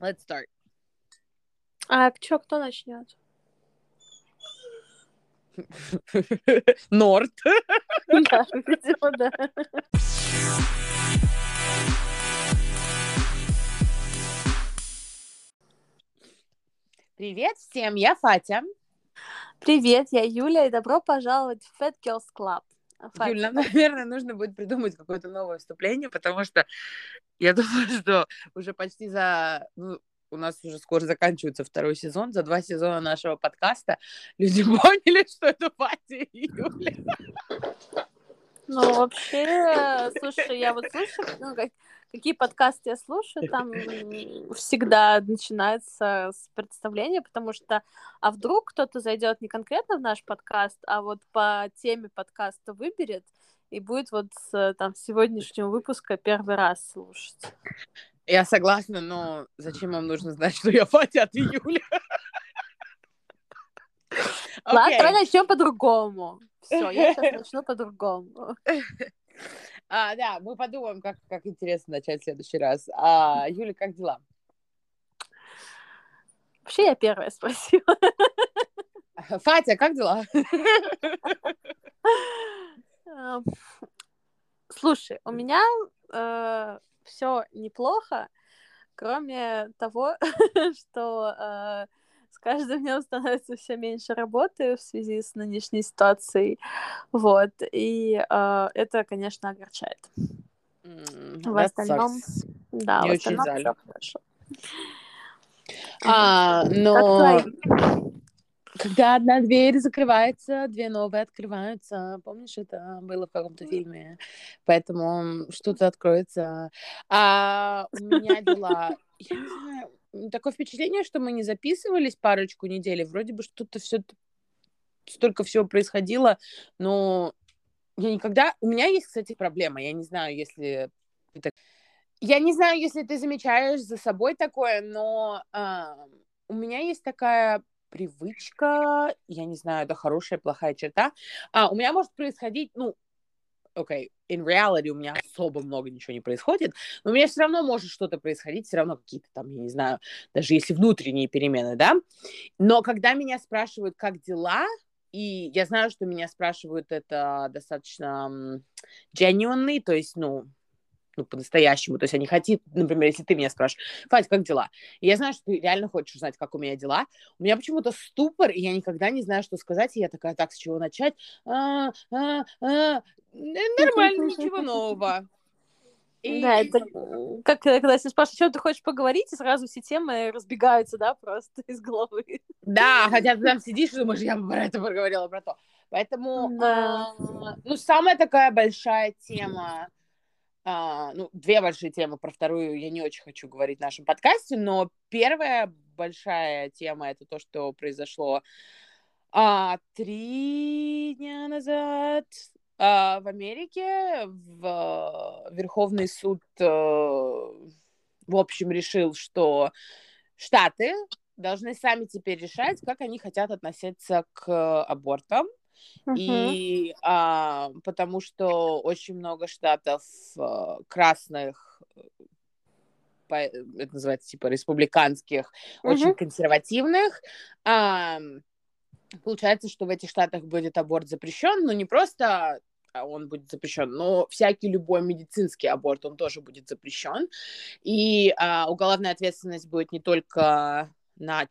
Let's start. А чё, кто начнет? Норд. Да, видимо, да. Привет всем, я Фатя. Привет, я Юля, и добро пожаловать в Fat Girls Club. Фатя, Юль, нам, наверное, нужно будет придумать какое-то новое вступление, потому что я думаю, что уже почти за... ну, у нас уже скоро заканчивается второй сезон. За два сезона нашего подкаста люди поняли, что это Фатя и Юля. Ну, вообще, слушай, я вот слушаю, ну, как- какие подкасты я слушаю, там всегда начинается с представления, потому что, а вдруг кто-то зайдет не конкретно в наш подкаст, а вот по теме подкаста выберет и будет вот с там сегодняшнего выпуска первый раз слушать. Я согласна, но зачем вам нужно знать, что я Фатя, а ты Юля? Ладно, Окей. давай начнем по-другому. Все, я сейчас начну по-другому. А, да, мы подумаем, как, как интересно начать в следующий раз. А, Юля, как дела? Вообще я первая спросила. Фатя, как дела? А, Слушай, у меня все неплохо, кроме того, что э, с каждым днем становится все меньше работы в связи с нынешней ситуацией. Вот. И э, это, конечно, огорчает. М, В остальном, sucks. да, Мне в очень жаль. хорошо. А, но когда одна дверь закрывается, две новые открываются. Помнишь, это было в каком-то фильме? Поэтому что-то откроется. А у меня дела... Я не знаю, такое впечатление, что мы не записывались парочку недель, вроде бы что-то все столько всего происходило, но я никогда... У меня есть, кстати, проблема. Я не знаю, если... Я не знаю, если ты замечаешь за собой такое, но а, у меня есть такая привычка, я не знаю, это хорошая, плохая черта. А, у меня может происходить, ну, окей, in reality у меня особо много ничего не происходит, но у меня все равно может что-то происходить, все равно какие-то там, я не знаю, даже если внутренние перемены, да. Но когда меня спрашивают, как дела, и я знаю, что меня спрашивают это достаточно genuinely, то есть, ну, ну, по-настоящему. То есть они хотят, например, если ты меня спрашиваешь, Фать, как дела? И я знаю, что ты реально хочешь узнать, как у меня дела. У меня почему-то ступор, и я никогда не знаю, что сказать. И я такая, так, с чего начать? А, а, а, н- нормально, ничего нового. И- Да, это как э, когда если спрашивают, что ты хочешь поговорить, и сразу все темы разбегаются, да, просто из головы. Да, хотя ты там сидишь и думаешь, я бы про это поговорила, про то. Поэтому, Да. а, ну, самая такая большая тема, а, ну, две большие темы, про вторую я не очень хочу говорить в нашем подкасте, но первая большая тема это то, что произошло а, три дня назад а, в Америке. В, Верховный суд, э, в общем, решил, что Штаты должны сами теперь решать, как они хотят относиться к абортам. Мгм. И а, потому что очень много штатов а, красных, по- это называется типа республиканских, очень Мгм. консервативных. ам, получается, что в этих штатах будет аборт запрещен, но не просто а, он будет запрещен, но всякий любой медицинский аборт, он тоже будет запрещен. И а, уголовная ответственность будет не только на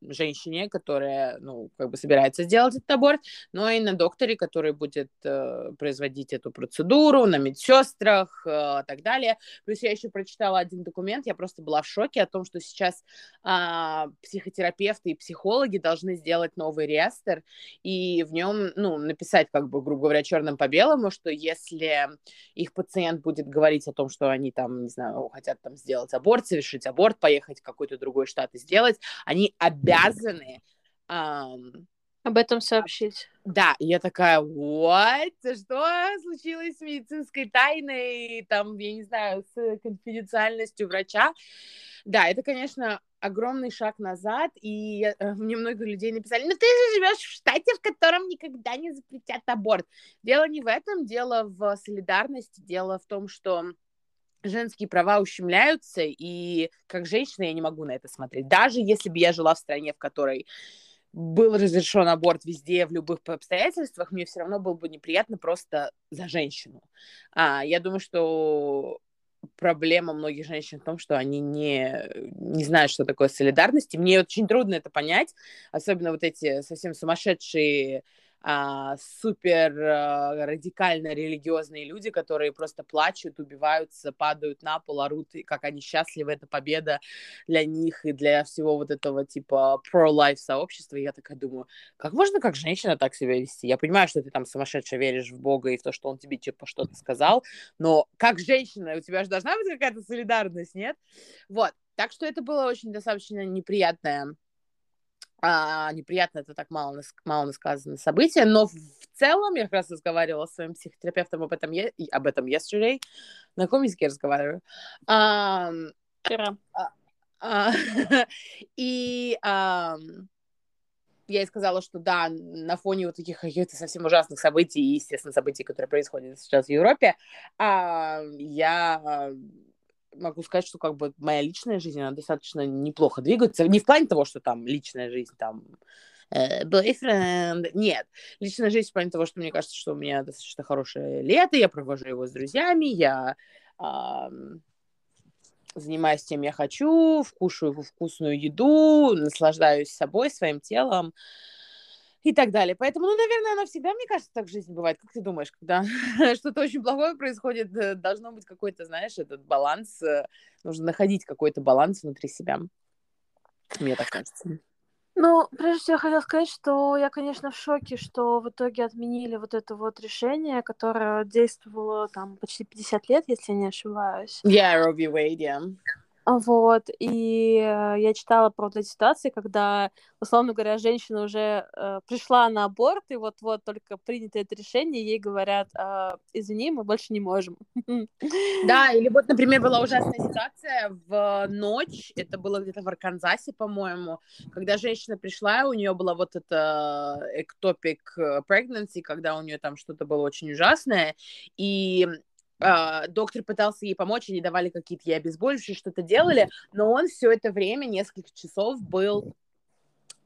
женщине, которая, ну, как бы собирается сделать этот аборт, но и на докторе, который будет э, производить эту процедуру, на медсестрах э, так далее. Плюс я еще прочитала один документ, я просто была в шоке о том, что сейчас а, психотерапевты и психологи должны сделать новый реестр и в нем, ну, написать, как бы, грубо говоря, черным по белому, что если их пациент будет говорить о том, что они там, не знаю, хотят там сделать аборт, совершить аборт, поехать в какой-то другой штат и сделать, они обязаны ам, Об этом сообщить. да, я такая, what? Что случилось с медицинской тайной, там, я не знаю, с конфиденциальностью врача? Да, это, конечно, огромный шаг назад, и э, мне много людей написали, ну ты же живешь в штате, в котором никогда не запретят аборт. Дело не в этом, дело в солидарности, дело в том, что женские права ущемляются, и как женщина я не могу на это смотреть. Даже если бы я жила в стране, в которой был разрешен аборт везде, в любых обстоятельствах, мне все равно было бы неприятно просто за женщину. А, я думаю, что проблема многих женщин в том, что они не, не знают, что такое солидарность. И мне очень трудно это понять, особенно вот эти совсем сумасшедшие а, супер а, радикально религиозные люди, которые просто плачут, убиваются, падают на пол, орут, и как они счастливы, это победа для них и для всего вот этого типа pro-life сообщества. И я такая думаю, как можно как женщина так себя вести? Я понимаю, что ты там сумасшедше веришь в Бога и в то, что он тебе типа что-то сказал, но как женщина у тебя же должна быть какая-то солидарность, нет? Вот. Так что это было очень достаточно неприятное а, неприятно, это так мало, мало сказано событие, но в целом я как раз разговаривала с своим психотерапевтом об этом, и об этом yesterday. На каком языке разговариваю? Вчера. А, и я ей сказала, что да, на фоне вот таких каких-то совсем ужасных событий, и, естественно, событий, которые происходят сейчас в Европе, я могу сказать, что как бы моя личная жизнь, она достаточно неплохо двигается. Не в плане того, что там личная жизнь, там, э, boyfriend, нет. Личная жизнь в плане того, что мне кажется, что у меня достаточно хорошее лето, я провожу его с друзьями, я э, занимаюсь тем, я хочу, вкушаю вкусную еду, наслаждаюсь собой, своим телом, и так далее. Поэтому, ну, наверное, она всегда, мне кажется, так в жизни бывает. Как ты думаешь, когда что-то очень плохое происходит, э, должно быть какой-то, знаешь, этот баланс, э, нужно находить какой-то баланс внутри себя. Мне так кажется. Ну, прежде всего, я хотела сказать, что я, конечно, в шоке, что в итоге отменили вот это вот решение, которое действовало там почти 50 лет, если я не ошибаюсь. Yeah, Roe v. Wade, yeah. Вот, и э, я читала про вот эти ситуации, когда, условно говоря, женщина уже э, пришла на аборт, и вот-вот только принято это решение, ей говорят, э, извини, мы больше не можем. Да, или вот, например, была ужасная ситуация в ночь, это было где-то в Арканзасе, по-моему, когда женщина пришла, у нее была вот эта ectopic э, pregnancy, когда у нее там что-то было очень ужасное, и Uh, доктор пытался ей помочь, они давали какие-то ей обезболивающие, что-то делали, но он все это время, несколько часов, был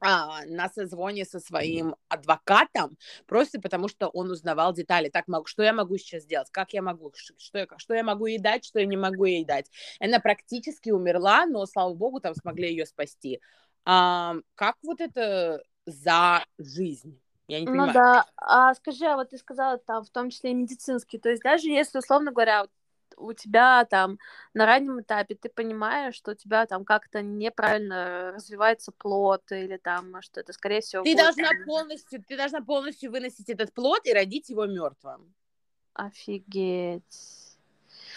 а, на созвоне со своим адвокатом, просто потому что он узнавал детали. Так, что я могу сейчас сделать, как я могу, что я, что я могу ей дать, что я не могу ей дать. Она практически умерла, но, слава богу, там смогли ее спасти. А, как вот это за жизнь? Я не ну понимаю. Ну да. А скажи, а вот ты сказала там, в том числе и медицинский, то есть даже если, условно говоря, у тебя там на раннем этапе ты понимаешь, что у тебя там как-то неправильно развивается плод или там что это скорее всего ты будет, должна там... полностью ты должна полностью выносить этот плод и родить его мертвым. Офигеть.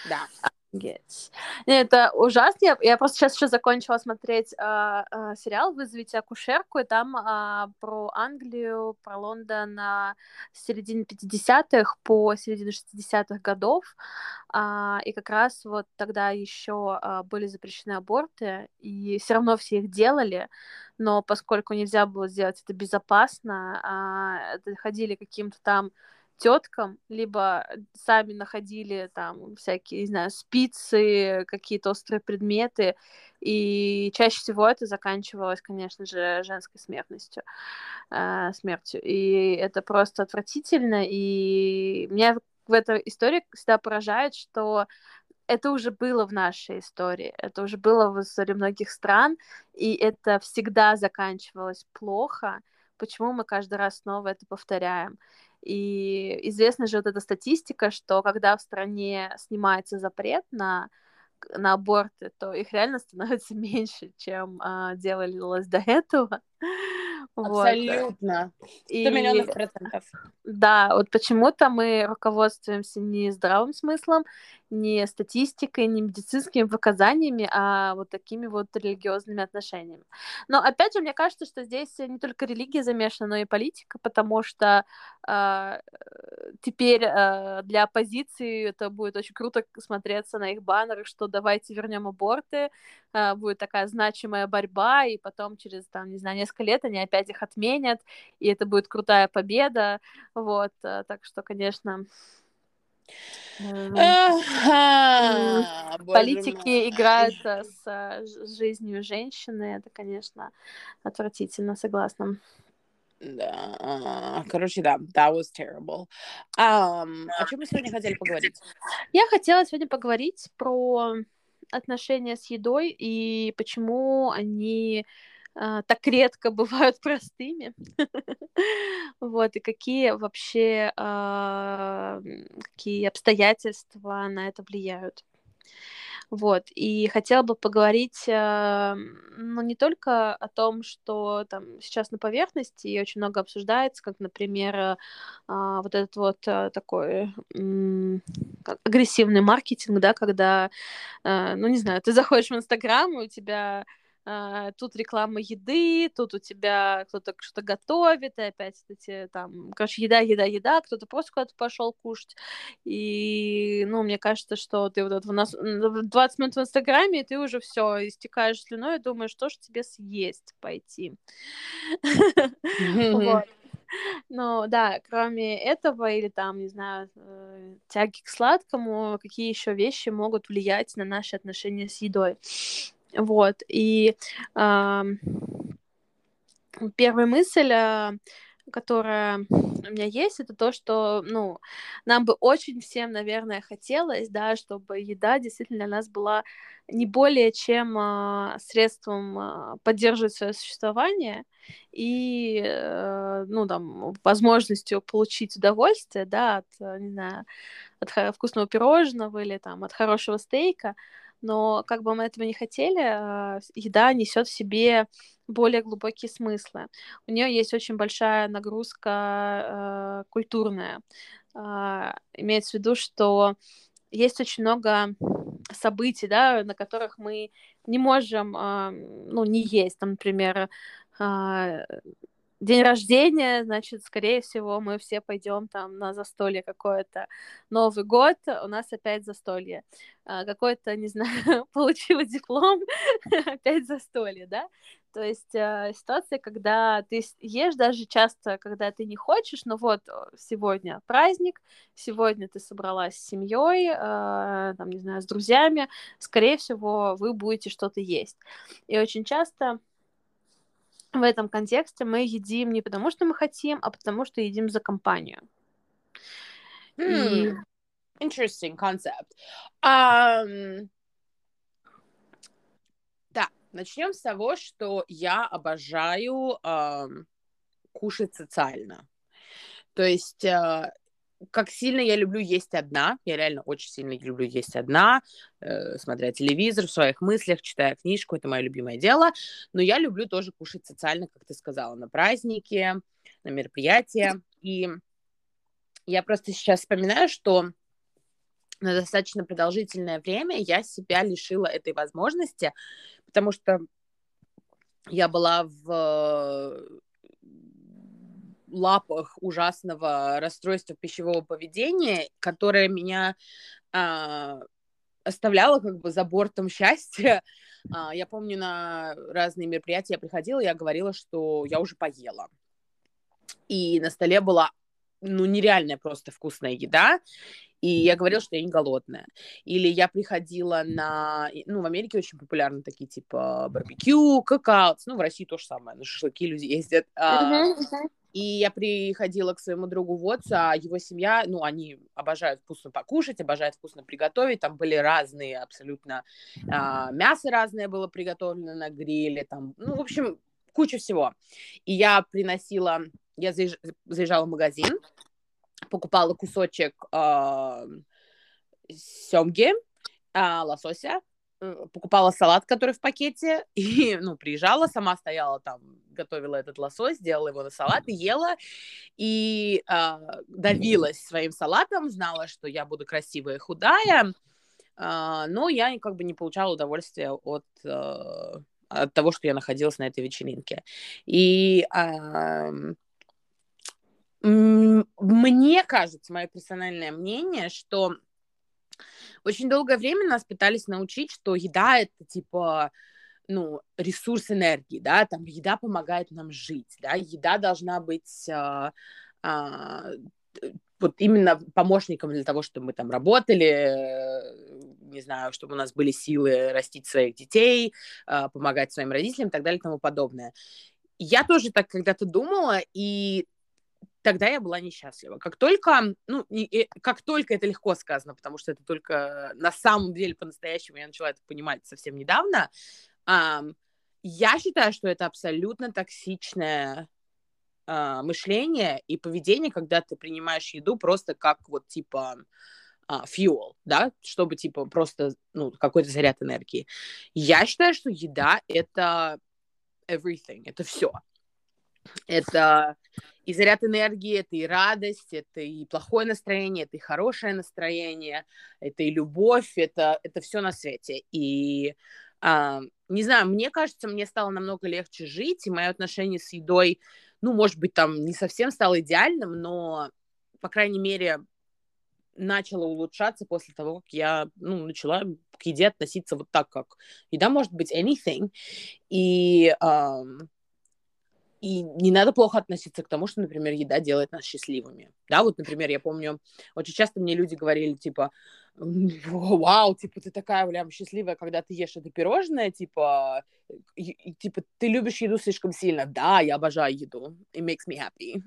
Да Yes. Нет, это ужасно. Я, я просто сейчас еще закончила смотреть э, э, сериал «Вызовите акушерку», и там э, про Англию, про Лондон э, с середины 50-х по середину 60-х годов. Э, и как раз вот тогда еще э, были запрещены аборты, и все равно все их делали, но поскольку нельзя было сделать это безопасно, э, ходили каким-то там теткам, либо сами находили там всякие, не знаю, спицы, какие-то острые предметы, и чаще всего это заканчивалось, конечно же, женской смертностью, э, смертью. И это просто отвратительно, и меня в этой истории всегда поражает, что это уже было в нашей истории, это уже было в истории многих стран, и это всегда заканчивалось плохо. Почему мы каждый раз снова это повторяем? И известна же вот эта статистика, что когда в стране снимается запрет на на аборты, то их реально становится меньше, чем а, делалось до этого. Абсолютно. Вот. 100 и... миллионов процентов. Да, вот почему-то мы руководствуемся не здравым смыслом, не статистикой, не медицинскими показаниями, а вот такими вот религиозными отношениями. Но опять же, мне кажется, что здесь не только религия замешана, но и политика, потому что э, теперь э, для оппозиции это будет очень круто смотреться на их баннерах, что давайте вернем аборты, э, будет такая значимая борьба, и потом через, там, не знаю, несколько лет они опять их отменят, и это будет крутая победа, вот, э, так что, конечно, Политики играют с жизнью женщины. Это, конечно, отвратительно, согласна. Да, короче, да, that was terrible. Um, о чем мы сегодня хотели поговорить? Я хотела сегодня поговорить про отношения с едой и почему они а, так редко бывают простыми. вот, и какие вообще, а, какие обстоятельства на это влияют. Вот, и хотела бы поговорить, э, ну, не только о том, что там сейчас на поверхности очень много обсуждается, как, например, а, вот этот вот э, такой агрессивный маркетинг, да, когда, э, ну, не знаю, ты заходишь в Инстаграм, и у тебя тут реклама еды, тут у тебя кто-то что-то готовит, и опять эти там, короче, еда, еда, еда, кто-то просто куда-то пошел кушать. И, ну, мне кажется, что ты вот в нас 20 минут в Инстаграме, и ты уже все истекаешь слюной и думаешь, что же тебе съесть пойти. Ну, да, кроме этого, или там, не знаю, э, тяги к сладкому, какие еще вещи могут влиять на наши отношения с едой. Вот, и э, первая мысль, э, которая у меня есть, это то, что, ну, нам бы очень всем, наверное, хотелось, да, чтобы еда действительно для нас была не более чем э, средством э, поддерживать свое существование и, э, ну, там, возможностью получить удовольствие, да, от, не знаю, от вкусного пирожного или там от хорошего стейка, но как бы мы этого не хотели, а, еда несет в себе более глубокие смыслы. У нее есть очень большая нагрузка э, культурная. Э, имеется в виду, что есть очень много событий, да, на которых мы не можем, э, ну, не есть, там, например, э, день рождения, значит, скорее всего, мы все пойдем там на застолье какое-то. Новый год, у нас опять застолье. А, какой-то, не знаю, получила диплом, опять застолье, да? То есть э, ситуация, когда ты ешь даже часто, когда ты не хочешь, но вот сегодня праздник, сегодня ты собралась с семьей, э, там, не знаю, с друзьями, скорее всего, вы будете что-то есть. И очень часто в этом контексте мы едим не потому, что мы хотим, а потому, что едим за компанию. Mm. И... Interesting concept. Um... Да, начнем с того, что я обожаю um, кушать социально. То есть uh, как сильно я люблю есть одна. Я реально очень сильно люблю есть одна, э, смотря телевизор, в своих мыслях, читая книжку. Это мое любимое дело. Но я люблю тоже кушать социально, как ты сказала, на праздники, на мероприятия. И я просто сейчас вспоминаю, что на достаточно продолжительное время я себя лишила этой возможности, потому что я была в лапах ужасного расстройства пищевого поведения, которое меня а, оставляло как бы за бортом счастья. А, я помню, на разные мероприятия я приходила, я говорила, что я уже поела. И на столе была ну, нереальная просто вкусная еда, и я говорила, что я не голодная. Или я приходила на... Ну, в Америке очень популярны такие, типа, барбекю, какао. Ну, в России то же самое. На шашлыки люди ездят. Uh-huh, uh-huh. И я приходила к своему другу Вотсу, а его семья, ну, они обожают вкусно покушать, обожают вкусно приготовить. Там были разные абсолютно а, мясо разное было приготовлено на гриле, там, ну, в общем, куча всего. И я приносила, я заезжала в магазин, покупала кусочек э, семги, э, лосося, покупала салат, который в пакете, и, ну, приезжала, сама стояла там, готовила этот лосось, делала его на салат и ела, и э, давилась своим салатом, знала, что я буду красивая и худая, э, но я как бы не получала удовольствия от, э, от того, что я находилась на этой вечеринке. И э, мне кажется, мое персональное мнение, что очень долгое время нас пытались научить, что еда это типа ну, ресурс энергии, да, там еда помогает нам жить, да, еда должна быть а, а, вот именно помощником для того, чтобы мы там работали, э, не знаю, чтобы у нас были силы растить своих детей, э, помогать своим родителям и так далее и тому подобное. Я тоже так когда-то думала, и тогда я была несчастлива. Как только, ну, не, как только это легко сказано, потому что это только на самом деле по-настоящему я начала это понимать совсем недавно, um, я считаю, что это абсолютно токсичное uh, мышление и поведение, когда ты принимаешь еду просто как вот типа uh, fuel, да, чтобы типа просто, ну, какой-то заряд энергии. Я считаю, что еда — это everything, это все. Это и заряд энергии, это и радость, это и плохое настроение, это и хорошее настроение, это и любовь, это, это все на свете. И а, не знаю, мне кажется, мне стало намного легче жить, и мое отношение с едой, ну, может быть, там не совсем стало идеальным, но, по крайней мере, начало улучшаться после того, как я ну, начала к еде относиться вот так, как еда может быть anything. И um, и не надо плохо относиться к тому, что, например, еда делает нас счастливыми. Да, вот, например, я помню, очень часто мне люди говорили, типа, вау, типа, ты такая прям счастливая, когда ты ешь это пирожное, типа, и, и, типа, ты любишь еду слишком сильно. Да, я обожаю еду. It makes me happy.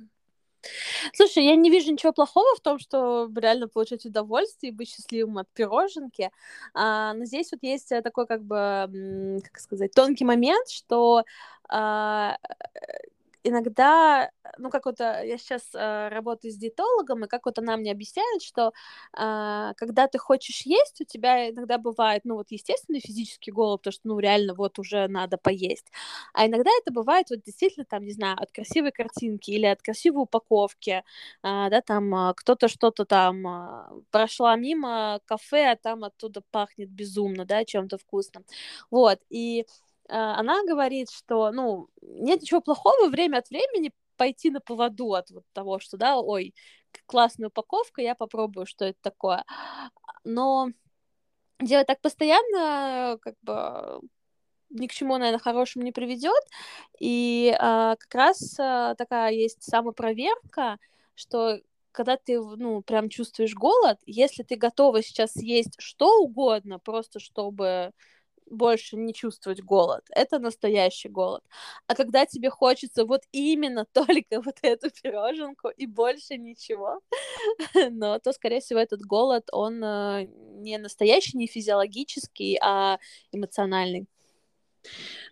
Слушай, я не вижу ничего плохого в том, что реально получать удовольствие и быть счастливым от пироженки. А, но здесь вот есть такой, как бы, как сказать, тонкий момент, что а, иногда, ну, как вот э, я сейчас э, работаю с диетологом, и как вот она мне объясняет, что э, когда ты хочешь есть, у тебя иногда бывает, ну, вот естественный физический голод, потому что, ну, реально вот уже надо поесть, а иногда это бывает вот действительно, там, не знаю, от красивой картинки или от красивой упаковки, э, да, там э, кто-то что-то там э, прошла мимо кафе, а там оттуда пахнет безумно, да, чем-то вкусным, вот, и а, она говорит, что, ну, нет ничего плохого время от времени пойти на поводу от вот того, что, да, ой, классная упаковка, я попробую, что это такое. Но делать так постоянно, как бы ни к чему, наверное, хорошему не приведет. И а, как раз а, такая есть самопроверка, что когда ты, ну, прям чувствуешь голод, если ты готова сейчас есть что угодно, просто чтобы больше не чувствовать голод. Это настоящий голод. А когда тебе хочется вот именно только вот эту пироженку и больше ничего, но то, скорее всего, этот голод, он э, не настоящий, не физиологический, а эмоциональный.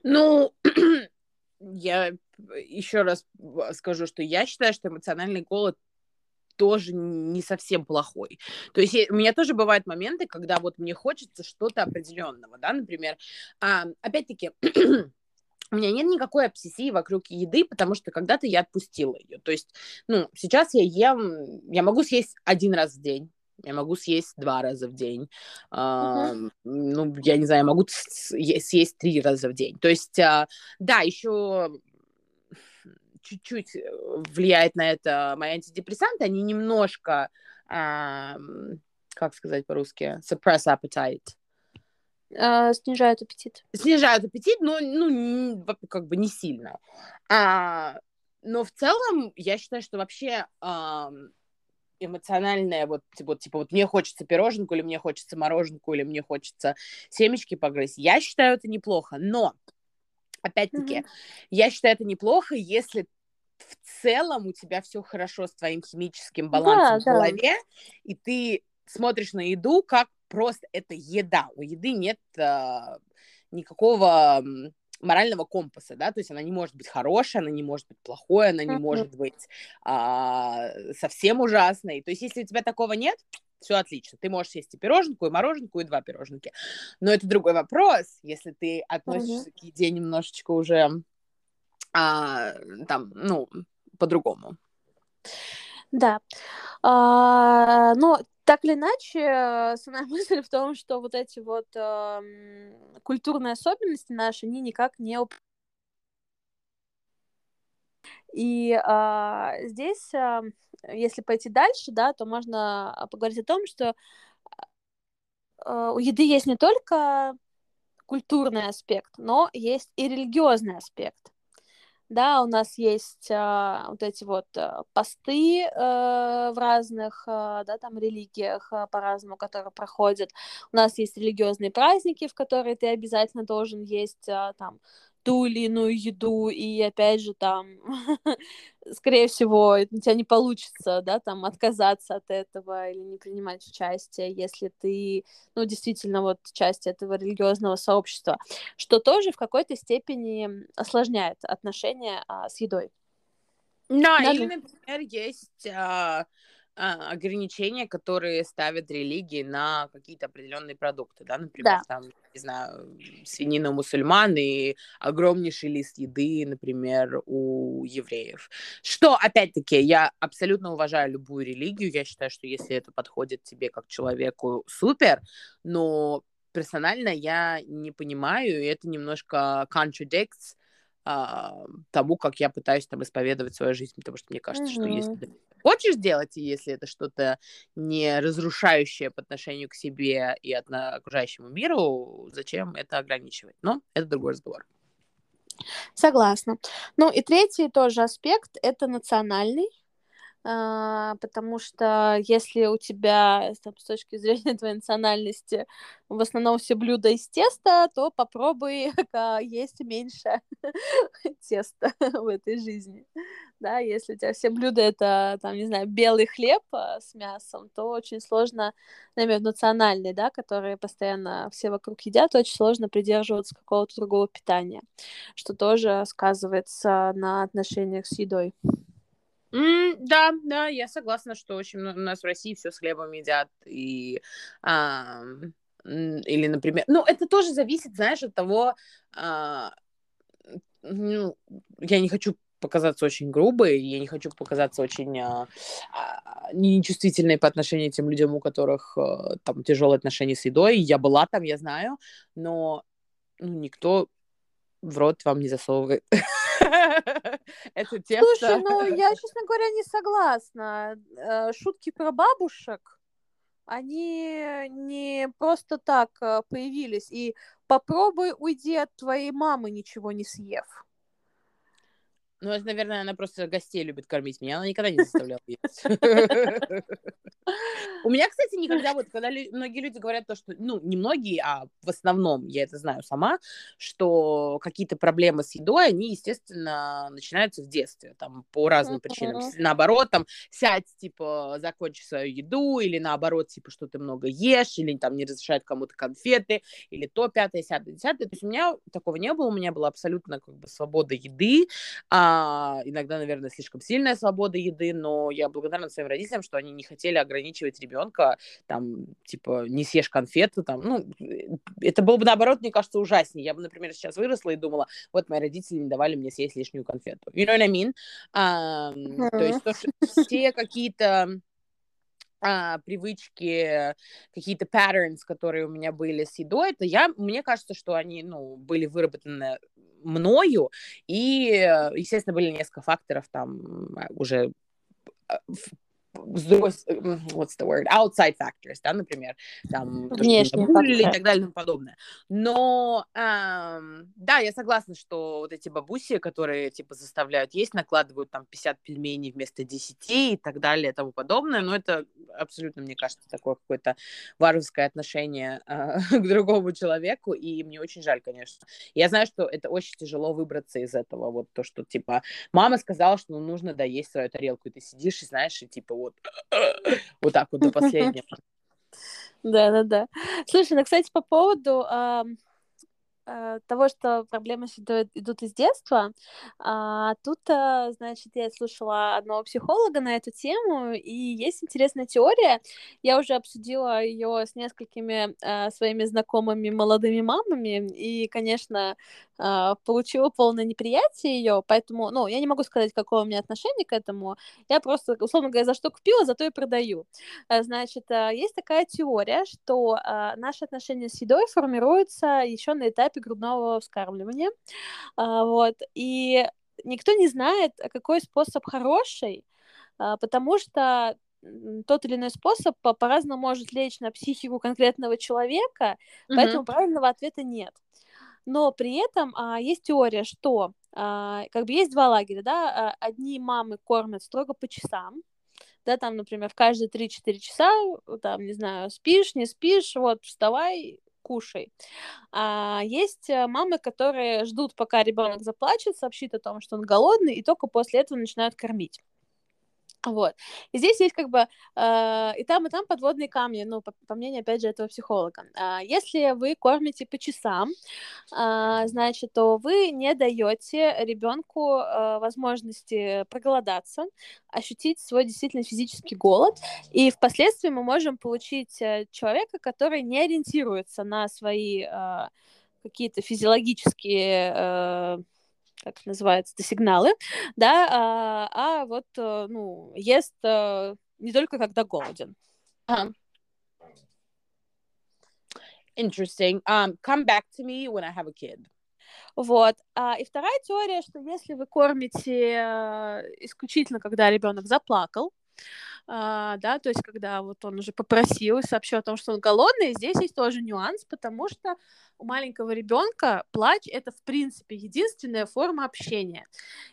Ну, я еще раз скажу, что я считаю, что эмоциональный голод тоже не совсем плохой. То есть у меня тоже бывают моменты, когда вот мне хочется что-то определенного, да, например, а, опять-таки, у меня нет никакой обсессии вокруг еды, потому что когда-то я отпустила ее. То есть, ну, сейчас я ем, я могу съесть один раз в день, я могу съесть два раза в день. Uh-huh. Uh, ну, я не знаю, я могу съесть три раза в день. То есть, uh, да, еще чуть-чуть э, влияет на это мои антидепрессанты, они немножко, а, как сказать по-русски, suppress appetite. А, снижают аппетит. Снижают аппетит, но ну, как бы не сильно. А, но в целом я считаю, что вообще а, эмоциональное, вот, типа, типа, вот мне хочется пироженку, или мне хочется мороженку, или мне хочется семечки погрызть. Я считаю это неплохо, но Опять-таки, mm-hmm. я считаю это неплохо, если в целом у тебя все хорошо с твоим химическим балансом да, в голове, да. и ты смотришь на еду как просто это еда. У еды нет а, никакого морального компаса, да, то есть она не может быть хорошей, она не может быть плохой, она не mm-hmm. может быть а, совсем ужасной. То есть если у тебя такого нет, все отлично. Ты можешь съесть и пироженку, и мороженку, и два пироженки. Но это другой вопрос, если ты относишься mm-hmm. к еде немножечко уже а, там, ну, по-другому. Да. А, но так или иначе, основная мысль в том, что вот эти вот э, культурные особенности наши, они никак не и а, здесь, а, если пойти дальше, да, то можно поговорить о том, что а, у еды есть не только культурный аспект, но есть и религиозный аспект. да, у нас есть а, вот эти вот а, посты а, в разных, а, да, там религиях а, по-разному, которые проходят. У нас есть религиозные праздники, в которые ты обязательно должен есть а, там ту или иную еду, и опять же там, скорее всего, у тебя не получится, да, там отказаться от этого или не принимать участие, если ты, ну, действительно вот часть этого религиозного сообщества, что тоже в какой-то степени осложняет отношения а, с едой. Да, Даже... или, например, есть а, ограничения, которые ставят религии на какие-то определенные продукты, да, например, да. там, не знаю, свинина у мусульман и огромнейший лист еды, например, у евреев. Что, опять-таки, я абсолютно уважаю любую религию, я считаю, что если это подходит тебе как человеку, супер, но персонально я не понимаю, и это немножко contradicts а, тому, как я пытаюсь там исповедовать свою жизнь, потому что мне кажется, mm-hmm. что если ты хочешь делать, и если это что-то не разрушающее по отношению к себе и окружающему миру, зачем это ограничивать? Но это другой разговор. Согласна. Ну и третий тоже аспект — это национальный потому что если у тебя там, с точки зрения твоей национальности в основном все блюда из теста, то попробуй есть меньше теста в этой жизни. Да, если у тебя все блюда это, там, не знаю, белый хлеб а, с мясом, то очень сложно, например, национальный, да, которые постоянно все вокруг едят, очень сложно придерживаться какого-то другого питания, что тоже сказывается на отношениях с едой. Mm, да, да, я согласна, что очень у нас в России все с хлебом едят и а, или, например, ну это тоже зависит, знаешь, от того, а, ну, я не хочу показаться очень грубой, я не хочу показаться очень а, а, нечувствительной по отношению к тем людям, у которых а, там тяжелые отношения с едой. Я была там, я знаю, но ну, никто в рот вам не засовывает. Это тесто. Слушай, ну я, честно говоря, не согласна. Э, шутки про бабушек, они не просто так э, появились. И попробуй уйди от твоей мамы, ничего не съев. Ну, это, наверное, она просто гостей любит кормить меня. Она никогда не заставляла есть. У меня, кстати, никогда вот, когда многие люди говорят то, что, ну, не многие, а в основном, я это знаю сама, что какие-то проблемы с едой, они, естественно, начинаются в детстве, там, по разным причинам. Наоборот, там, сядь, типа, закончи свою еду, или наоборот, типа, что ты много ешь, или там не разрешают кому-то конфеты, или то, пятое, десятое, десятое. То есть у меня такого не было, у меня была абсолютно, как бы, свобода еды, а а, иногда, наверное, слишком сильная свобода еды, но я благодарна своим родителям, что они не хотели ограничивать ребенка, там, типа, не съешь конфету, там, ну, это было бы, наоборот, мне кажется, ужаснее. Я бы, например, сейчас выросла и думала, вот мои родители не давали мне съесть лишнюю конфету. You know what I mean? А, mm-hmm. То есть то, что все какие-то а, привычки, какие-то patterns, которые у меня были с едой, это я, мне кажется, что они, ну, были выработаны мною, и, э, естественно, были несколько факторов там уже а, с другой, what's the word, outside factors, да, например, там, что и так далее и тому подобное. Но, эм, да, я согласна, что вот эти бабуси, которые, типа, заставляют есть, накладывают там 50 пельменей вместо 10 и так далее и тому подобное, но это абсолютно, мне кажется, такое какое-то варварское отношение э, к другому человеку, и мне очень жаль, конечно. Я знаю, что это очень тяжело выбраться из этого, вот то, что, типа, мама сказала, что ну, нужно доесть свою тарелку, и ты сидишь и знаешь, и, типа, вот, вот так вот до последнего. Да, да, да. Слушай, ну, кстати, по поводу того, что проблемы идут из детства. А, тут, э, значит, я слушала одного психолога на эту тему, и есть интересная теория. Я уже обсудила ее с несколькими а, своими знакомыми молодыми мамами, и, конечно, получила полное неприятие ее, поэтому, ну, я не могу сказать, какое у меня отношение к этому. Я просто, условно говоря, за что купила, за то и продаю. Значит, есть такая теория, что наши отношения с едой формируются еще на этапе этапе грудного вскармливания. А, вот. И никто не знает, какой способ хороший, а, потому что тот или иной способ по-разному может лечь на психику конкретного человека, mm-hmm. поэтому правильного ответа нет. но при этом а, есть теория, что а, как бы есть два лагеря, да, а, одни мамы кормят строго по часам, да, там, например, в каждые 3-4 часа, там, не знаю, спишь, не спишь, вот, вставай, кушай. А есть э, мамы, которые ждут, пока ребенок заплачет, сообщит о том, что он голодный, и только после этого начинают кормить. Вот. И здесь есть как бы э, и там, и там подводные камни, ну, по, по мнению, опять же, этого психолога. Э, если вы кормите по часам, э, значит, то вы не даете ребенку э, возможности проголодаться, ощутить свой действительно физический голод, и впоследствии мы можем получить э, человека, который не ориентируется на свои э, какие-то физиологические э, как называется, сигналы, да, а, а вот, э, ну, ест а, не только когда голоден. Uh-huh. Interesting. Um, come back to me when I have a kid. Вот. А, и вторая теория, что если вы кормите а, исключительно, когда ребенок заплакал, а, да, то есть когда вот он уже попросил и сообщил о том, что он голодный, здесь есть тоже нюанс, потому что у маленького ребенка плач это в принципе единственная форма общения.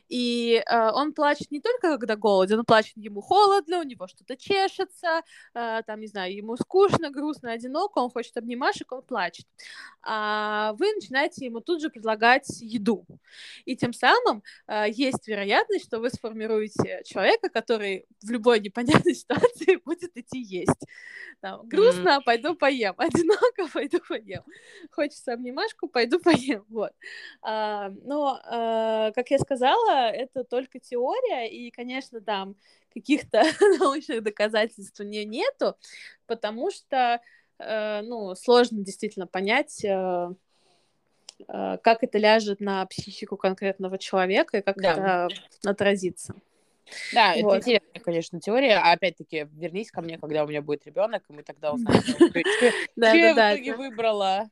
И э, он плачет не только когда голоден, он плачет, ему холодно, у него что-то чешется, э, там, не знаю, ему скучно, грустно, одиноко, он хочет обнимашек, он плачет. А вы начинаете ему тут же предлагать еду. И тем самым э, есть вероятность, что вы сформируете человека, который в любой непонятной ситуации будет идти есть. Там, грустно, mm. пойду поем, одиноко, пойду поем. Хочется обнимашку, пойду поем. Вот. А, но, а, как я сказала, это только теория, и, конечно, там каких-то научных доказательств у нее нету, потому что, э, ну, сложно действительно понять, э, э, как это ляжет на психику конкретного человека и как да. это отразится. Да, вот. это интересная, конечно, теория. А опять-таки, вернись ко мне, когда у меня будет ребенок, и мы тогда узнаем, что я в итоге выбрала.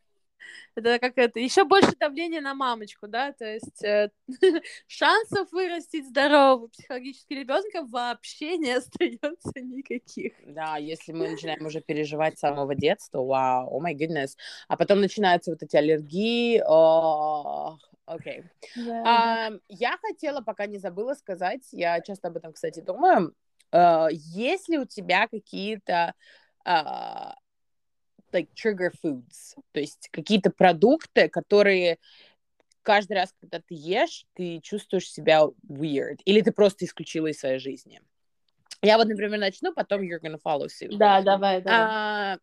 Это как это, еще больше давления на мамочку, да, то есть э, шансов вырастить здорового психологически ребенка вообще не остается никаких. Да, если мы начинаем уже переживать с самого детства, вау, о май goodness, а потом начинаются вот эти аллергии, Окей. Okay. Yeah. Uh, я хотела, пока не забыла сказать, я часто об этом, кстати, думаю, uh, есть ли у тебя какие-то uh, like trigger foods, то есть какие-то продукты, которые каждый раз, когда ты ешь, ты чувствуешь себя weird, или ты просто исключила из своей жизни. Я вот, например, начну, потом you're gonna follow suit. Да, давай, давай. А,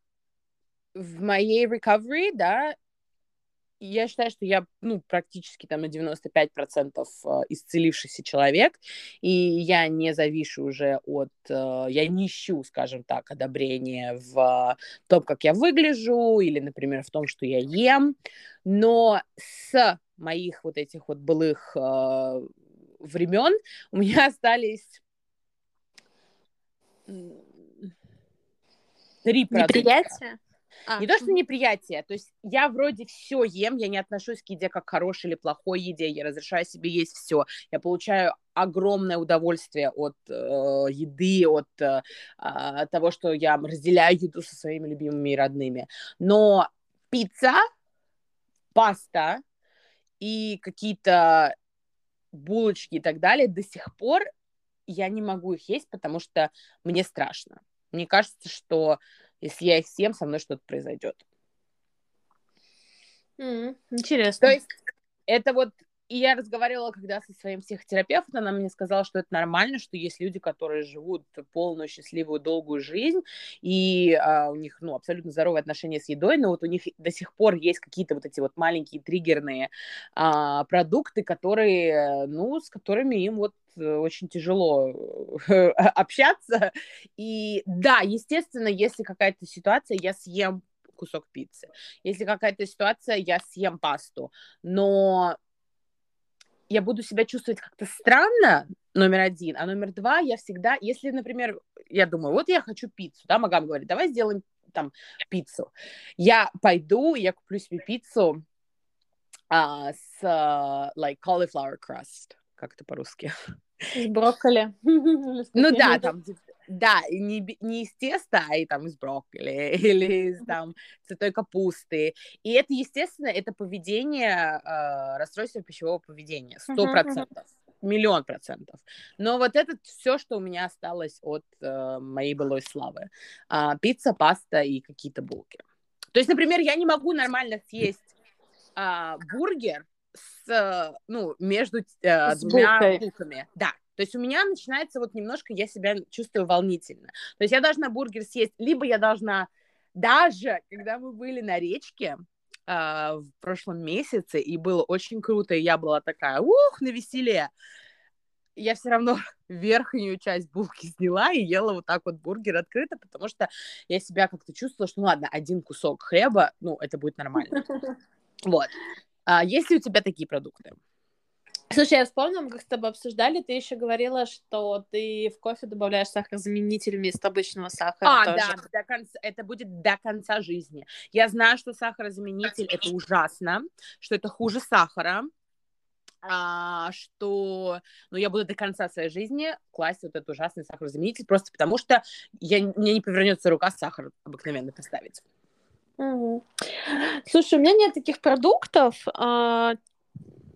в моей recovery, да, я считаю, что я, ну, практически там на 95% э, исцелившийся человек, и я не завишу уже от, э, я не ищу, скажем так, одобрения в том, как я выгляжу, или, например, в том, что я ем, но с моих вот этих вот былых времен у меня остались три продукта. А. Не то, что неприятие, то есть я вроде все ем, я не отношусь к еде как к хорошей или плохой еде, я разрешаю себе есть все, я получаю огромное удовольствие от э, еды, от э, э, того, что я разделяю еду со своими любимыми и родными. Но пицца, паста и какие-то булочки и так далее до сих пор я не могу их есть, потому что мне страшно. Мне кажется, что если я их съем, со мной что-то произойдет. Mm, интересно. То есть это вот и я разговаривала когда со своим психотерапевтом, она мне сказала, что это нормально, что есть люди, которые живут полную счастливую долгую жизнь, и а, у них ну, абсолютно здоровые отношения с едой, но вот у них до сих пор есть какие-то вот эти вот маленькие триггерные а, продукты, которые, ну, с которыми им вот очень тяжело общаться. И да, естественно, если какая-то ситуация, я съем кусок пиццы. Если какая-то ситуация, я съем пасту. Но я буду себя чувствовать как-то странно, номер один, а номер два, я всегда, если, например, я думаю, вот я хочу пиццу, да, Магам говорит, давай сделаем там пиццу. Я пойду, я куплю себе пиццу а, с, uh, like, cauliflower crust, как это по-русски? С брокколи. Ну да, там Да, не, не из теста, а и там из брокколи или из там цветой капусты. И это, естественно, это поведение, э, расстройство пищевого поведения, сто процентов. Миллион процентов. Но вот это все, что у меня осталось от э, моей былой славы. А, пицца, паста и какие-то булки. То есть, например, я не могу нормально съесть а, бургер с, ну, между э, двумя булкой. булками. Да. То есть у меня начинается вот немножко, я себя чувствую волнительно. То есть я должна бургер съесть, либо я должна даже, когда мы были на речке, Uh, в прошлом месяце, и было очень круто, и я была такая, ух, на веселе. Я все равно верхнюю часть булки сняла и ела вот так вот бургер открыто, потому что я себя как-то чувствовала, что, ну ладно, один кусок хлеба, ну, это будет нормально. Вот. А есть ли у тебя такие продукты? Слушай, я вспомнила, мы как с тобой обсуждали, ты еще говорила, что ты в кофе добавляешь сахарозаменитель вместо обычного сахара. А, тоже. да, до конца, это будет до конца жизни. Я знаю, что сахарозаменитель это ужасно, что это хуже сахара, а, что ну, я буду до конца своей жизни класть вот этот ужасный сахарозаменитель, просто потому что я, мне не повернется рука сахар обыкновенно поставить. Угу. Слушай, у меня нет таких продуктов, а,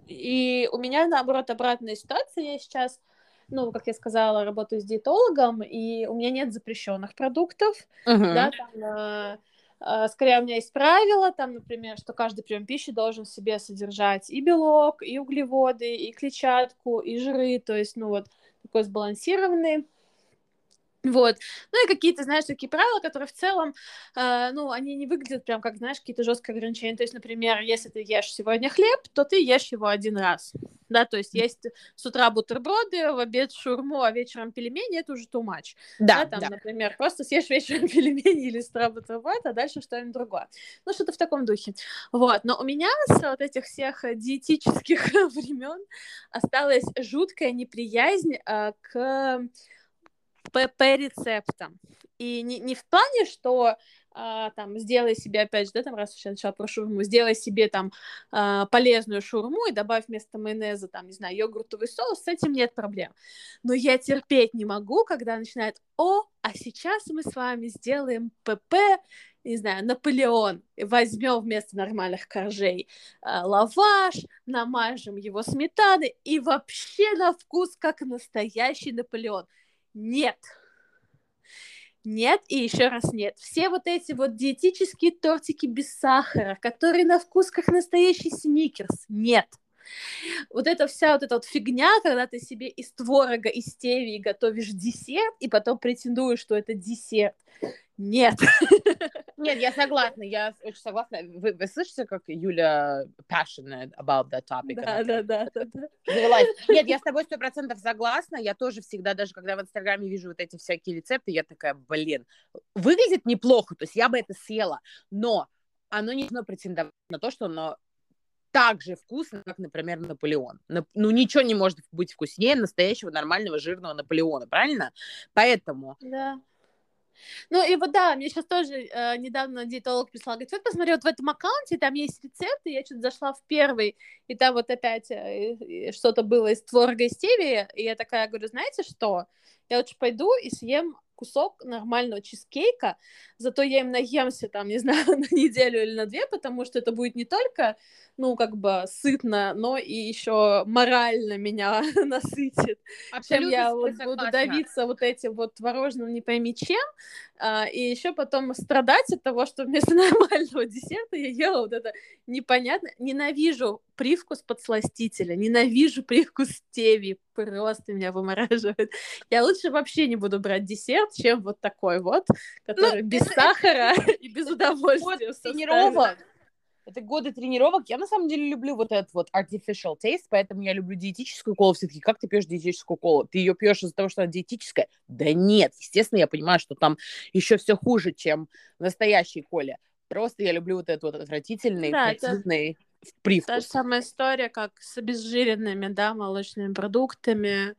и у меня, наоборот, обратная ситуация. Я сейчас, ну, как я сказала, работаю с диетологом, и у меня нет запрещенных продуктов. Uh-huh. Да, там, э, э, скорее, у меня есть правила, там, например, что каждый прием пищи должен в себе содержать и белок, и углеводы, и клетчатку, и жиры, то есть, ну, вот такой сбалансированный вот. Ну и какие-то, знаешь, такие правила, которые в целом, э, ну, они не выглядят прям как, знаешь, какие-то жесткие ограничения. То есть, например, если ты ешь сегодня хлеб, то ты ешь его один раз. Да, то есть есть с утра бутерброды, в обед шурму, а вечером пельмени, это уже too much. Да, да там, да. например, просто съешь вечером пельмени или с утра бутерброд, а дальше что-нибудь другое. Ну, что-то в таком духе. Вот. Но у меня с вот этих всех диетических времен осталась жуткая неприязнь э, к по, рецептам. И не, не в плане, что а, там сделай себе, опять же, да, там, раз я начала про шурму, сделай себе там а, полезную шурму и добавь вместо майонеза, там, не знаю, йогуртовый соус, с этим нет проблем. Но я терпеть не могу, когда начинает, о, а сейчас мы с вами сделаем ПП, не знаю, Наполеон, возьмем вместо нормальных коржей э, лаваш, намажем его сметаной, и вообще на вкус как настоящий Наполеон. Нет. Нет и еще раз нет. Все вот эти вот диетические тортики без сахара, которые на вкус как настоящий сникерс, нет. Вот эта вся вот эта вот фигня, когда ты себе из творога, из стевии готовишь десерт, и потом претендуешь, что это десерт. Нет. Нет, я согласна, я очень согласна. Вы, вы слышите, как Юля passionate about that topic? Да, да, да, да, да. Нет, я с тобой сто процентов согласна. Я тоже всегда, даже когда в Инстаграме вижу вот эти всякие рецепты, я такая, блин, выглядит неплохо, то есть я бы это съела, но оно не должно претендовать на то, что оно так же вкусно, как, например, Наполеон. Ну, ничего не может быть вкуснее настоящего нормального жирного Наполеона, правильно? Поэтому... Да. Ну и вот да, мне сейчас тоже э, недавно диетолог прислал, говорит, вот посмотри, вот в этом аккаунте там есть рецепты, я что-то зашла в первый, и там вот опять э, что-то было из творога и стевии, и я такая говорю, знаете что, я лучше пойду и съем кусок нормального чизкейка, зато я им наемся там, не знаю, на неделю или на две, потому что это будет не только, ну, как бы сытно, но и еще морально меня насытит, Абсолютно чем я вот буду давиться вот этим вот творожным не пойми чем, а, и еще потом страдать от того, что вместо нормального десерта я ела вот это непонятно, ненавижу привкус подсластителя, ненавижу привкус стеви, просто меня вымораживает. Я лучше вообще не буду брать десерт, чем вот такой вот, который ну, без это, сахара это... и без удовольствия. Тренировок. Это годы тренировок. Я на самом деле люблю вот этот вот artificial taste, поэтому я люблю диетическую колу. Все-таки как ты пьешь диетическую колу? Ты ее пьешь из-за того, что она диетическая? Да нет, естественно, я понимаю, что там еще все хуже, чем в настоящей коле. Просто я люблю вот этот вот отвратительный, да, противный это привкус. Та же самая история, как с обезжиренными, да, молочными продуктами.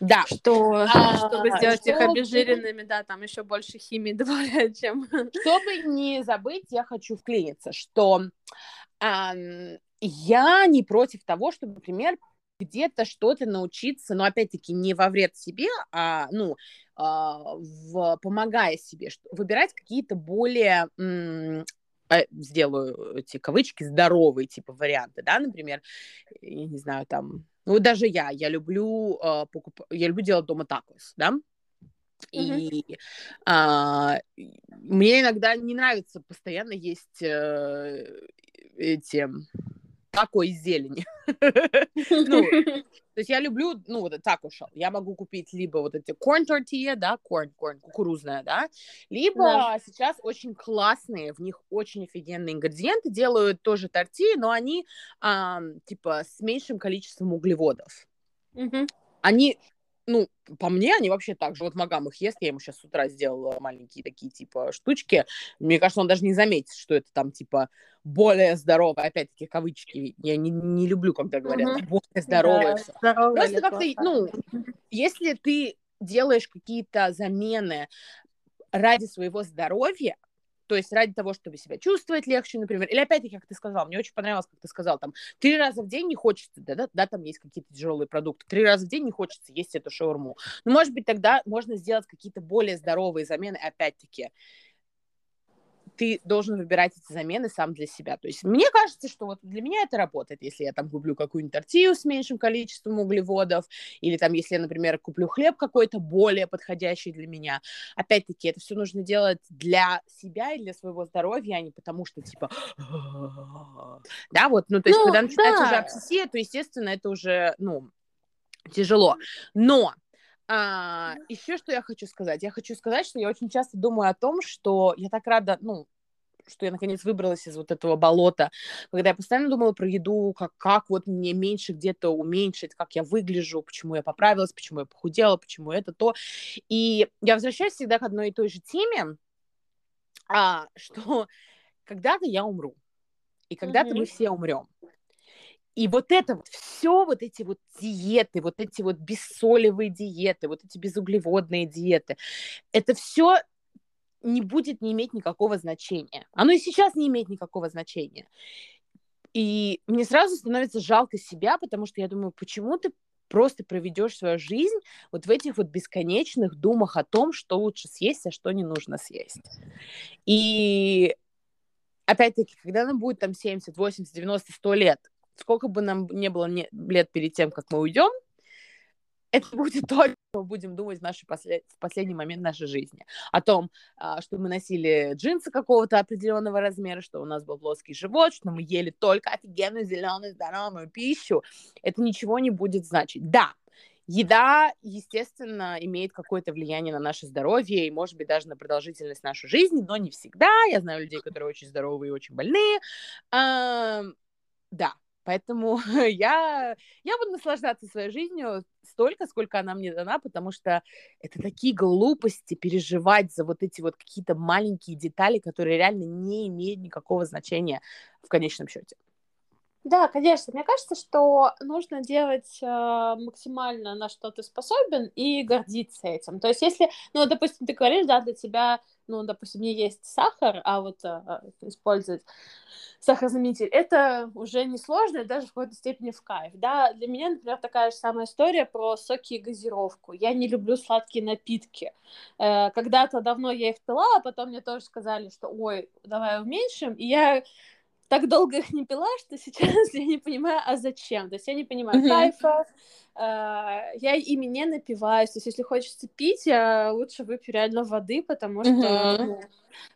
Да. Что, а, чтобы сделать чтобы... их обезжиренными, да, там еще больше химии добавляют, чем... Чтобы не забыть, я хочу вклиниться, что э, я не против того, чтобы, например, где-то что-то научиться, но опять-таки не во вред себе, а, ну, а, в, помогая себе, что, выбирать какие-то более м- сделаю эти кавычки здоровые типа варианты, да, например, я не знаю, там, ну даже я, я люблю э, покуп... я люблю делать дома такос, да, и mm-hmm. а, мне иногда не нравится постоянно есть э, эти такой зелени. ну, то есть я люблю, ну, вот тако шел. Я могу купить либо вот эти corn tortilla, да, corn, corn, кукурузная, да, либо да. сейчас очень классные, в них очень офигенные ингредиенты, делают тоже торти, но они, а, типа, с меньшим количеством углеводов. Mm-hmm. Они ну, по мне, они вообще так же. Вот Магам их ест, я ему сейчас с утра сделала маленькие такие, типа, штучки. Мне кажется, он даже не заметит, что это там, типа, более здоровое. Опять-таки, кавычки. Я не, не люблю, когда говорят, угу. более здоровое. Да, здоровое Просто как-то, ну, если ты делаешь какие-то замены ради своего здоровья, то есть ради того, чтобы себя чувствовать легче, например. Или опять-таки, как ты сказал, мне очень понравилось, как ты сказал, там, три раза в день не хочется, да, да, да там есть какие-то тяжелые продукты, три раза в день не хочется есть эту шаурму. Ну, может быть, тогда можно сделать какие-то более здоровые замены, опять-таки ты должен выбирать эти замены сам для себя. То есть мне кажется, что вот для меня это работает, если я там куплю какую-нибудь тортилью с меньшим количеством углеводов, или там, если я, например, куплю хлеб какой-то более подходящий для меня. Опять-таки, это все нужно делать для себя и для своего здоровья, а не потому что, типа, да, вот, ну, то есть, ну, когда начинается да. уже обсессия, то, естественно, это уже, ну, тяжело. Но а, еще что я хочу сказать? Я хочу сказать, что я очень часто думаю о том, что я так рада, ну, что я наконец выбралась из вот этого болота, когда я постоянно думала про еду, как, как вот мне меньше где-то уменьшить, как я выгляжу, почему я поправилась, почему я похудела, почему это то. И я возвращаюсь всегда к одной и той же теме, а, что когда-то я умру, и когда-то mm-hmm. мы все умрем. И вот это вот все, вот эти вот диеты, вот эти вот бессолевые диеты, вот эти безуглеводные диеты, это все не будет не иметь никакого значения. Оно и сейчас не имеет никакого значения. И мне сразу становится жалко себя, потому что я думаю, почему ты просто проведешь свою жизнь вот в этих вот бесконечных думах о том, что лучше съесть, а что не нужно съесть. И опять-таки, когда нам будет там 70, 80, 90, 100 лет, сколько бы нам не было лет перед тем, как мы уйдем, это будет то, что мы будем думать в, нашей послед... в последний момент нашей жизни. О том, а, что мы носили джинсы какого-то определенного размера, что у нас был плоский живот, что мы ели только офигенную зеленую здоровую пищу. Это ничего не будет значить. Да, еда, естественно, имеет какое-то влияние на наше здоровье и, может быть, даже на продолжительность нашей жизни, но не всегда. Я знаю людей, которые очень здоровые и очень больные. Да, Поэтому я, я буду наслаждаться своей жизнью столько, сколько она мне дана, потому что это такие глупости переживать за вот эти вот какие-то маленькие детали, которые реально не имеют никакого значения в конечном счете. Да, конечно. Мне кажется, что нужно делать э, максимально на что ты способен и гордиться этим. То есть, если, ну, допустим, ты говоришь, да, для тебя, ну, допустим, не есть сахар, а вот э, использовать сахарозаменитель, это уже несложно, даже в какой-то степени в кайф, да. Для меня, например, такая же самая история про соки и газировку. Я не люблю сладкие напитки. Э, когда-то давно я их пила, а потом мне тоже сказали, что, ой, давай уменьшим, и я так долго их не пила, что сейчас я не понимаю, а зачем. То есть я не понимаю mm-hmm. кайфа, э, я ими не напиваюсь. То есть если хочется пить, я лучше выпью реально воды, потому что... Mm-hmm.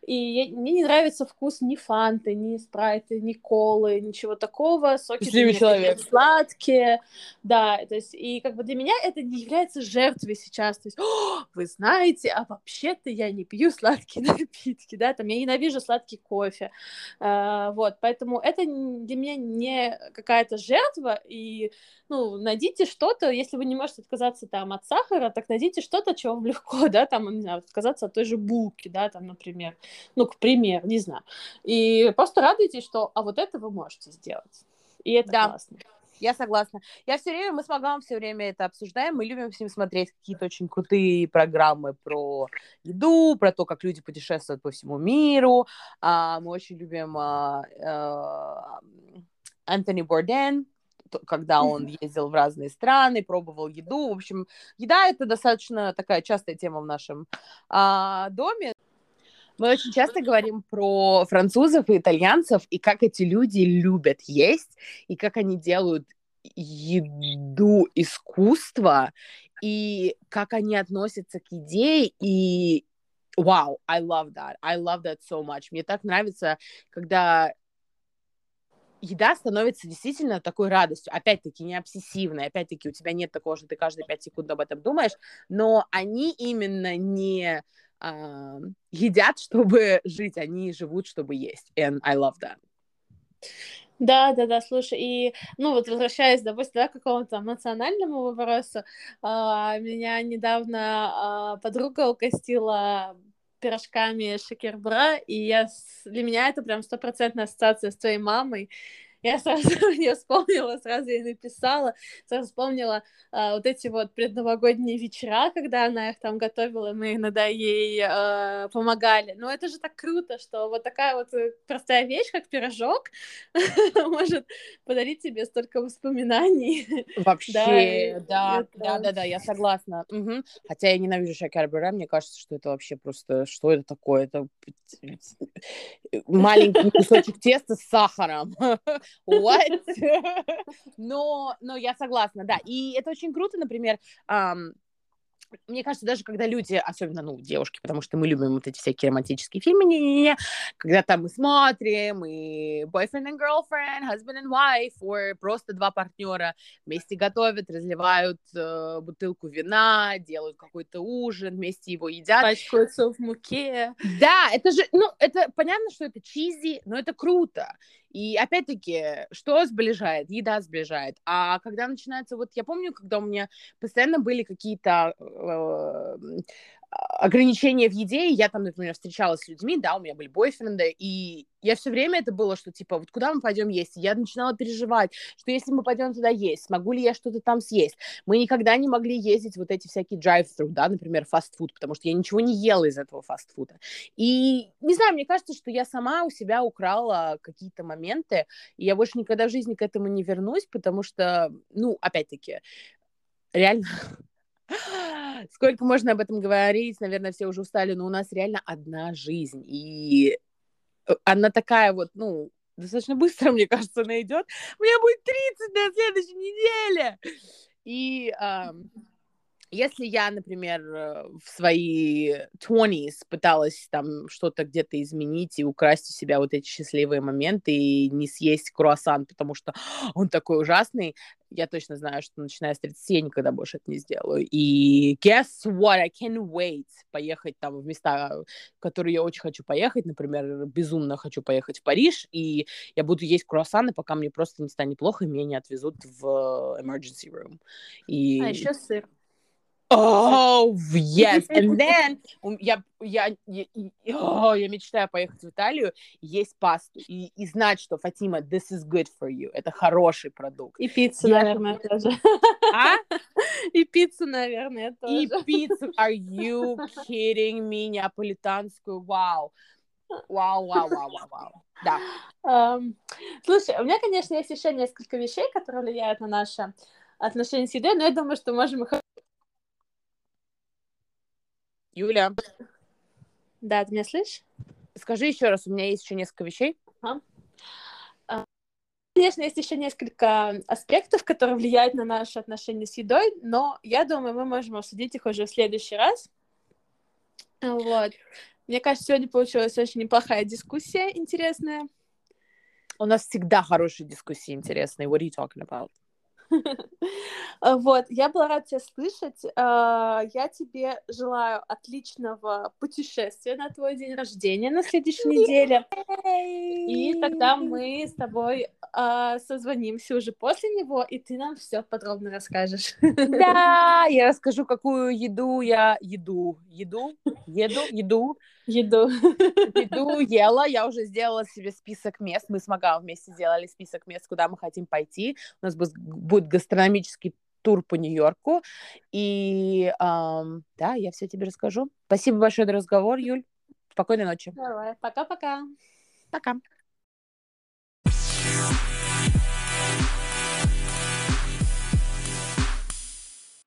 И я, мне не нравится вкус ни фанты, ни спрайта, ни колы, ничего такого. Соки человек. сладкие. Да, то есть, и как бы для меня это не является жертвой сейчас. То есть, вы знаете, а вообще-то я не пью сладкие напитки, да, там я ненавижу сладкий кофе. А, вот, поэтому это для меня не какая-то жертва, и, ну, найдите что-то, если вы не можете отказаться там от сахара, так найдите что-то, чего вам легко, да, там, не знаю, отказаться от той же булки, да, там, например, ну, к примеру, не знаю. И просто радуйтесь, что, а вот это вы можете сделать. И это да. классно. Я согласна. Я все время, мы с Магамом все время это обсуждаем. Мы любим с ним смотреть какие-то очень крутые программы про еду, про то, как люди путешествуют по всему миру. А, мы очень любим а, а, Антони Борден, когда он ездил в разные страны, пробовал еду. В общем, еда это достаточно такая частая тема в нашем а, доме. Мы очень часто говорим про французов и итальянцев, и как эти люди любят есть, и как они делают еду искусства, и как они относятся к еде, и вау, wow, I love that, I love that so much. Мне так нравится, когда еда становится действительно такой радостью. Опять-таки, не обсессивной. Опять-таки, у тебя нет такого, что ты каждые пять секунд об этом думаешь. Но они именно не едят, чтобы жить. Они живут, чтобы есть. And I love that. Да, да, да, слушай, и, ну, вот возвращаясь, допустим, да, к какому-то национальному вопросу, а, меня недавно а, подруга укостила пирожками шекербра, и я, для меня это прям стопроцентная ассоциация с твоей мамой, я сразу не вспомнила, сразу ей написала, сразу вспомнила а, вот эти вот предновогодние вечера, когда она их там готовила, мы иногда ей а, помогали. Но это же так круто, что вот такая вот э, простая вещь, как пирожок, может подарить тебе столько воспоминаний. Вообще, да, да, да, да, я согласна. Хотя я ненавижу шакер мне кажется, что это вообще просто, что это такое? Это маленький кусочек теста с сахаром. what? но, но я согласна, да. И это очень круто, например, um, мне кажется, даже когда люди, особенно, ну, девушки, потому что мы любим вот эти всякие романтические фильмы, не-не-не, когда там мы смотрим, и boyfriend and girlfriend, husband and wife, or просто два партнера вместе готовят, разливают э, бутылку вина, делают какой-то ужин, вместе его едят. Пачкаются в муке. Да, это же, ну, это понятно, что это чизи, но это круто. И опять-таки, что сближает? Еда сближает. А когда начинается, вот я помню, когда у меня постоянно были какие-то э, ограничения в еде, я там, например, встречалась с людьми, да, у меня были бойфренды, и я все время это было, что типа, вот куда мы пойдем есть? я начинала переживать, что если мы пойдем туда есть, смогу ли я что-то там съесть? Мы никогда не могли ездить вот эти всякие drive-thru, да, например, фастфуд, потому что я ничего не ела из этого фастфуда. И не знаю, мне кажется, что я сама у себя украла какие-то моменты, и я больше никогда в жизни к этому не вернусь, потому что, ну, опять-таки, реально Сколько можно об этом говорить, наверное, все уже устали, но у нас реально одна жизнь, и э, она такая вот, ну, достаточно быстро, мне кажется, она идет. Меня будет 30 на следующей неделе. И если я, например, э, в свои 20s пыталась там что-то где-то изменить и украсть у себя вот эти счастливые моменты и не съесть круассан, потому что он такой ужасный, я точно знаю, что начиная с 30 я никогда больше это не сделаю. И guess what? I can't wait поехать там в места, в которые я очень хочу поехать. Например, безумно хочу поехать в Париж, и я буду есть круассаны, пока мне просто не станет плохо, и меня не отвезут в emergency room. И... А еще сыр. Oh, yes. And then я, я, я, oh, я мечтаю поехать в Италию, есть пасту и, и знать, что, Фатима, this is good for you. Это хороший продукт. И пиццу, я... наверное, тоже. А? И пиццу, наверное, тоже. И пиццу. Are you kidding me? Неаполитанскую. Вау. Вау, вау, вау, вау, вау. Да. Um, слушай, у меня, конечно, есть еще несколько вещей, которые влияют на наши отношения с едой, но я думаю, что можем их Юля. Да, ты меня слышишь? Скажи еще раз, у меня есть еще несколько вещей. Ага. А, конечно, есть еще несколько аспектов, которые влияют на наши отношения с едой, но я думаю, мы можем обсудить их уже в следующий раз. Вот. Мне кажется, сегодня получилась очень неплохая дискуссия, интересная. У нас всегда хорошие дискуссии интересные. What are you talking about? Вот, я была рада тебя слышать. А, я тебе желаю отличного путешествия на твой день рождения на следующей неделе. И тогда мы с тобой а, созвонимся уже после него, и ты нам все подробно расскажешь. Да, я расскажу, какую еду я еду. Еду? Еду? Еду? Еду. Еду ела. Я уже сделала себе список мест. Мы с Магал вместе сделали список мест, куда мы хотим пойти. У нас будет гастрономический тур по Нью-Йорку. И эм, да, я все тебе расскажу. Спасибо большое за разговор, Юль. Спокойной ночи. Давай, пока-пока. Пока. -пока. пока.